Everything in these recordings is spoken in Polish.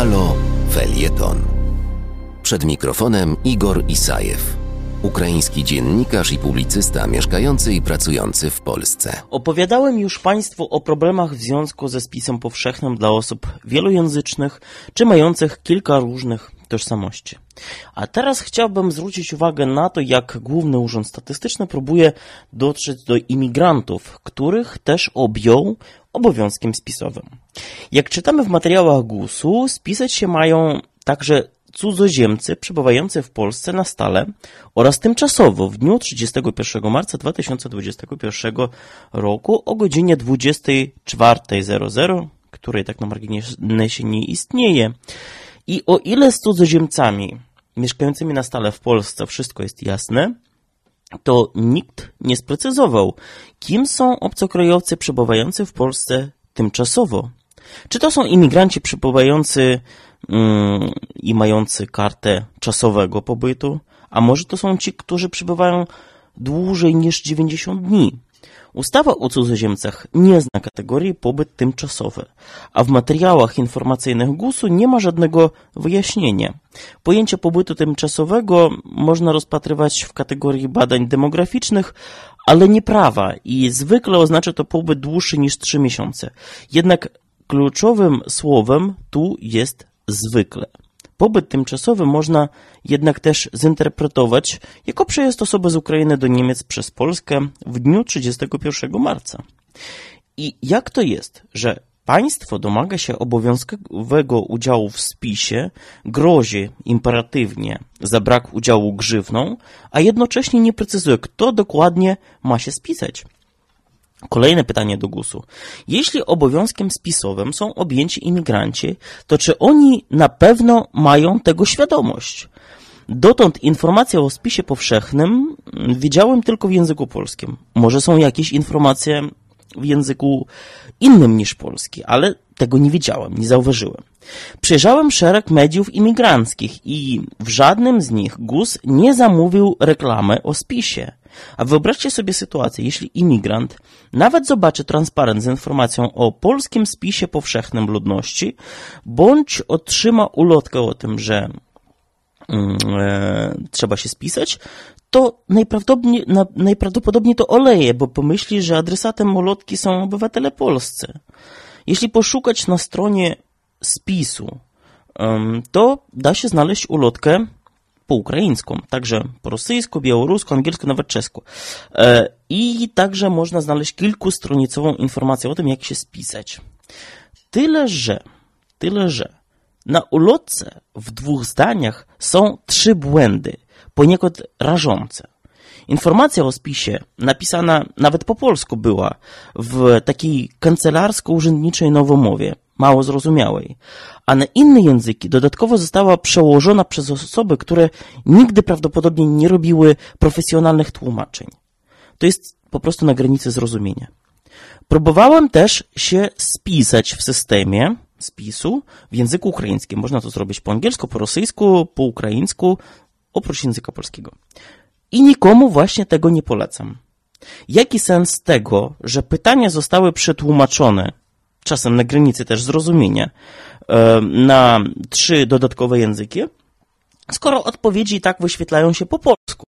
Halo Felieton. Przed mikrofonem Igor Isajew, ukraiński dziennikarz i publicysta mieszkający i pracujący w Polsce. Opowiadałem już Państwu o problemach w związku ze spisem powszechnym dla osób wielojęzycznych czy mających kilka różnych tożsamości. A teraz chciałbym zwrócić uwagę na to, jak Główny Urząd Statystyczny próbuje dotrzeć do imigrantów, których też objął obowiązkiem spisowym. Jak czytamy w materiałach GUS-u, spisać się mają także cudzoziemcy przebywający w Polsce na stale oraz tymczasowo w dniu 31 marca 2021 roku o godzinie 24.00, której tak na marginesie nie istnieje. I o ile z cudzoziemcami mieszkającymi na stale w Polsce wszystko jest jasne, to nikt nie sprecyzował, kim są obcokrajowcy przebywający w Polsce tymczasowo. Czy to są imigranci przebywający mm, i mający kartę czasowego pobytu, a może to są ci, którzy przebywają dłużej niż 90 dni. Ustawa o cudzoziemcach nie zna kategorii pobyt tymczasowy, a w materiałach informacyjnych GUS-u nie ma żadnego wyjaśnienia. Pojęcie pobytu tymczasowego można rozpatrywać w kategorii badań demograficznych, ale nie prawa i zwykle oznacza to pobyt dłuższy niż 3 miesiące. Jednak kluczowym słowem tu jest zwykle. Pobyt tymczasowy można jednak też zinterpretować jako przejazd osoby z Ukrainy do Niemiec przez Polskę w dniu 31 marca. I jak to jest, że państwo domaga się obowiązkowego udziału w spisie, grozi imperatywnie za brak udziału grzywną, a jednocześnie nie precyzuje, kto dokładnie ma się spisać? Kolejne pytanie do GUS-u. Jeśli obowiązkiem spisowym są objęci imigranci, to czy oni na pewno mają tego świadomość? Dotąd informacje o spisie powszechnym widziałem tylko w języku polskim. Może są jakieś informacje w języku innym niż polski, ale tego nie widziałem, nie zauważyłem. Przejrzałem szereg mediów imigranckich i w żadnym z nich GUS nie zamówił reklamy o spisie. A wyobraźcie sobie sytuację, jeśli imigrant nawet zobaczy transparent z informacją o polskim spisie powszechnym ludności, bądź otrzyma ulotkę o tym, że mm, e, trzeba się spisać, to najprawdopodobniej, na, najprawdopodobniej to oleje, bo pomyśli, że adresatem ulotki są obywatele polscy. Jeśli poszukać na stronie spisu, to da się znaleźć ulotkę po ukraińsku, także po rosyjsku, białorusku, angielsku, nawet czesku. E, I także można znaleźć kilkustronicową informację o tym, jak się spisać. Tyle, że, tyle, że na ulotce w dwóch zdaniach są trzy błędy, poniekąd rażące. Informacja o spisie, napisana nawet po polsku była, w takiej kancelarsko-urzędniczej nowomowie, mało zrozumiałej, a na inne języki dodatkowo została przełożona przez osoby, które nigdy prawdopodobnie nie robiły profesjonalnych tłumaczeń. To jest po prostu na granicy zrozumienia. Próbowałem też się spisać w systemie spisu w języku ukraińskim. Można to zrobić po angielsku, po rosyjsku, po ukraińsku, oprócz języka polskiego. I nikomu właśnie tego nie polecam. Jaki sens tego, że pytania zostały przetłumaczone, czasem na granicy też zrozumienia, e, na trzy dodatkowe języki, skoro odpowiedzi i tak wyświetlają się po polsku?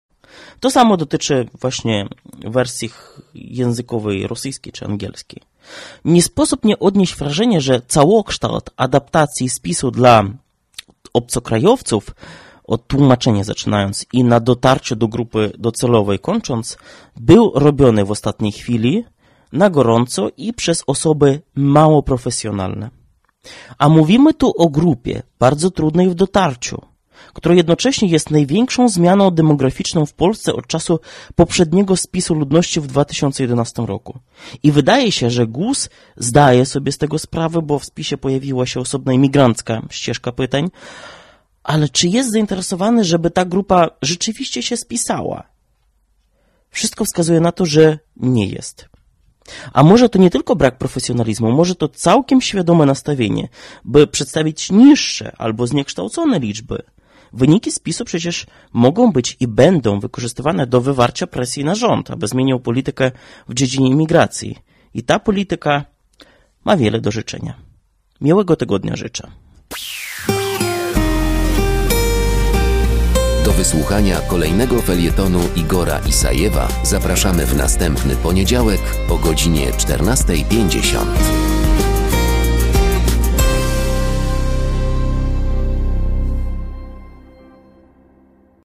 To samo dotyczy właśnie wersji językowej rosyjskiej czy angielskiej. Nie sposób nie odnieść wrażenia, że całokształt adaptacji spisu dla obcokrajowców od tłumaczenia zaczynając i na dotarciu do grupy docelowej kończąc, był robiony w ostatniej chwili, na gorąco i przez osoby mało profesjonalne. A mówimy tu o grupie bardzo trudnej w dotarciu, która jednocześnie jest największą zmianą demograficzną w Polsce od czasu poprzedniego spisu ludności w 2011 roku. I wydaje się, że GUS zdaje sobie z tego sprawę, bo w spisie pojawiła się osobna imigrancka ścieżka pytań, ale czy jest zainteresowany, żeby ta grupa rzeczywiście się spisała? Wszystko wskazuje na to, że nie jest. A może to nie tylko brak profesjonalizmu, może to całkiem świadome nastawienie, by przedstawić niższe albo zniekształcone liczby. Wyniki spisu przecież mogą być i będą wykorzystywane do wywarcia presji na rząd, aby zmienił politykę w dziedzinie imigracji. I ta polityka ma wiele do życzenia. Miłego tygodnia życzę. Wysłuchania kolejnego felietonu Igora Isajewa zapraszamy w następny poniedziałek o godzinie 14.50.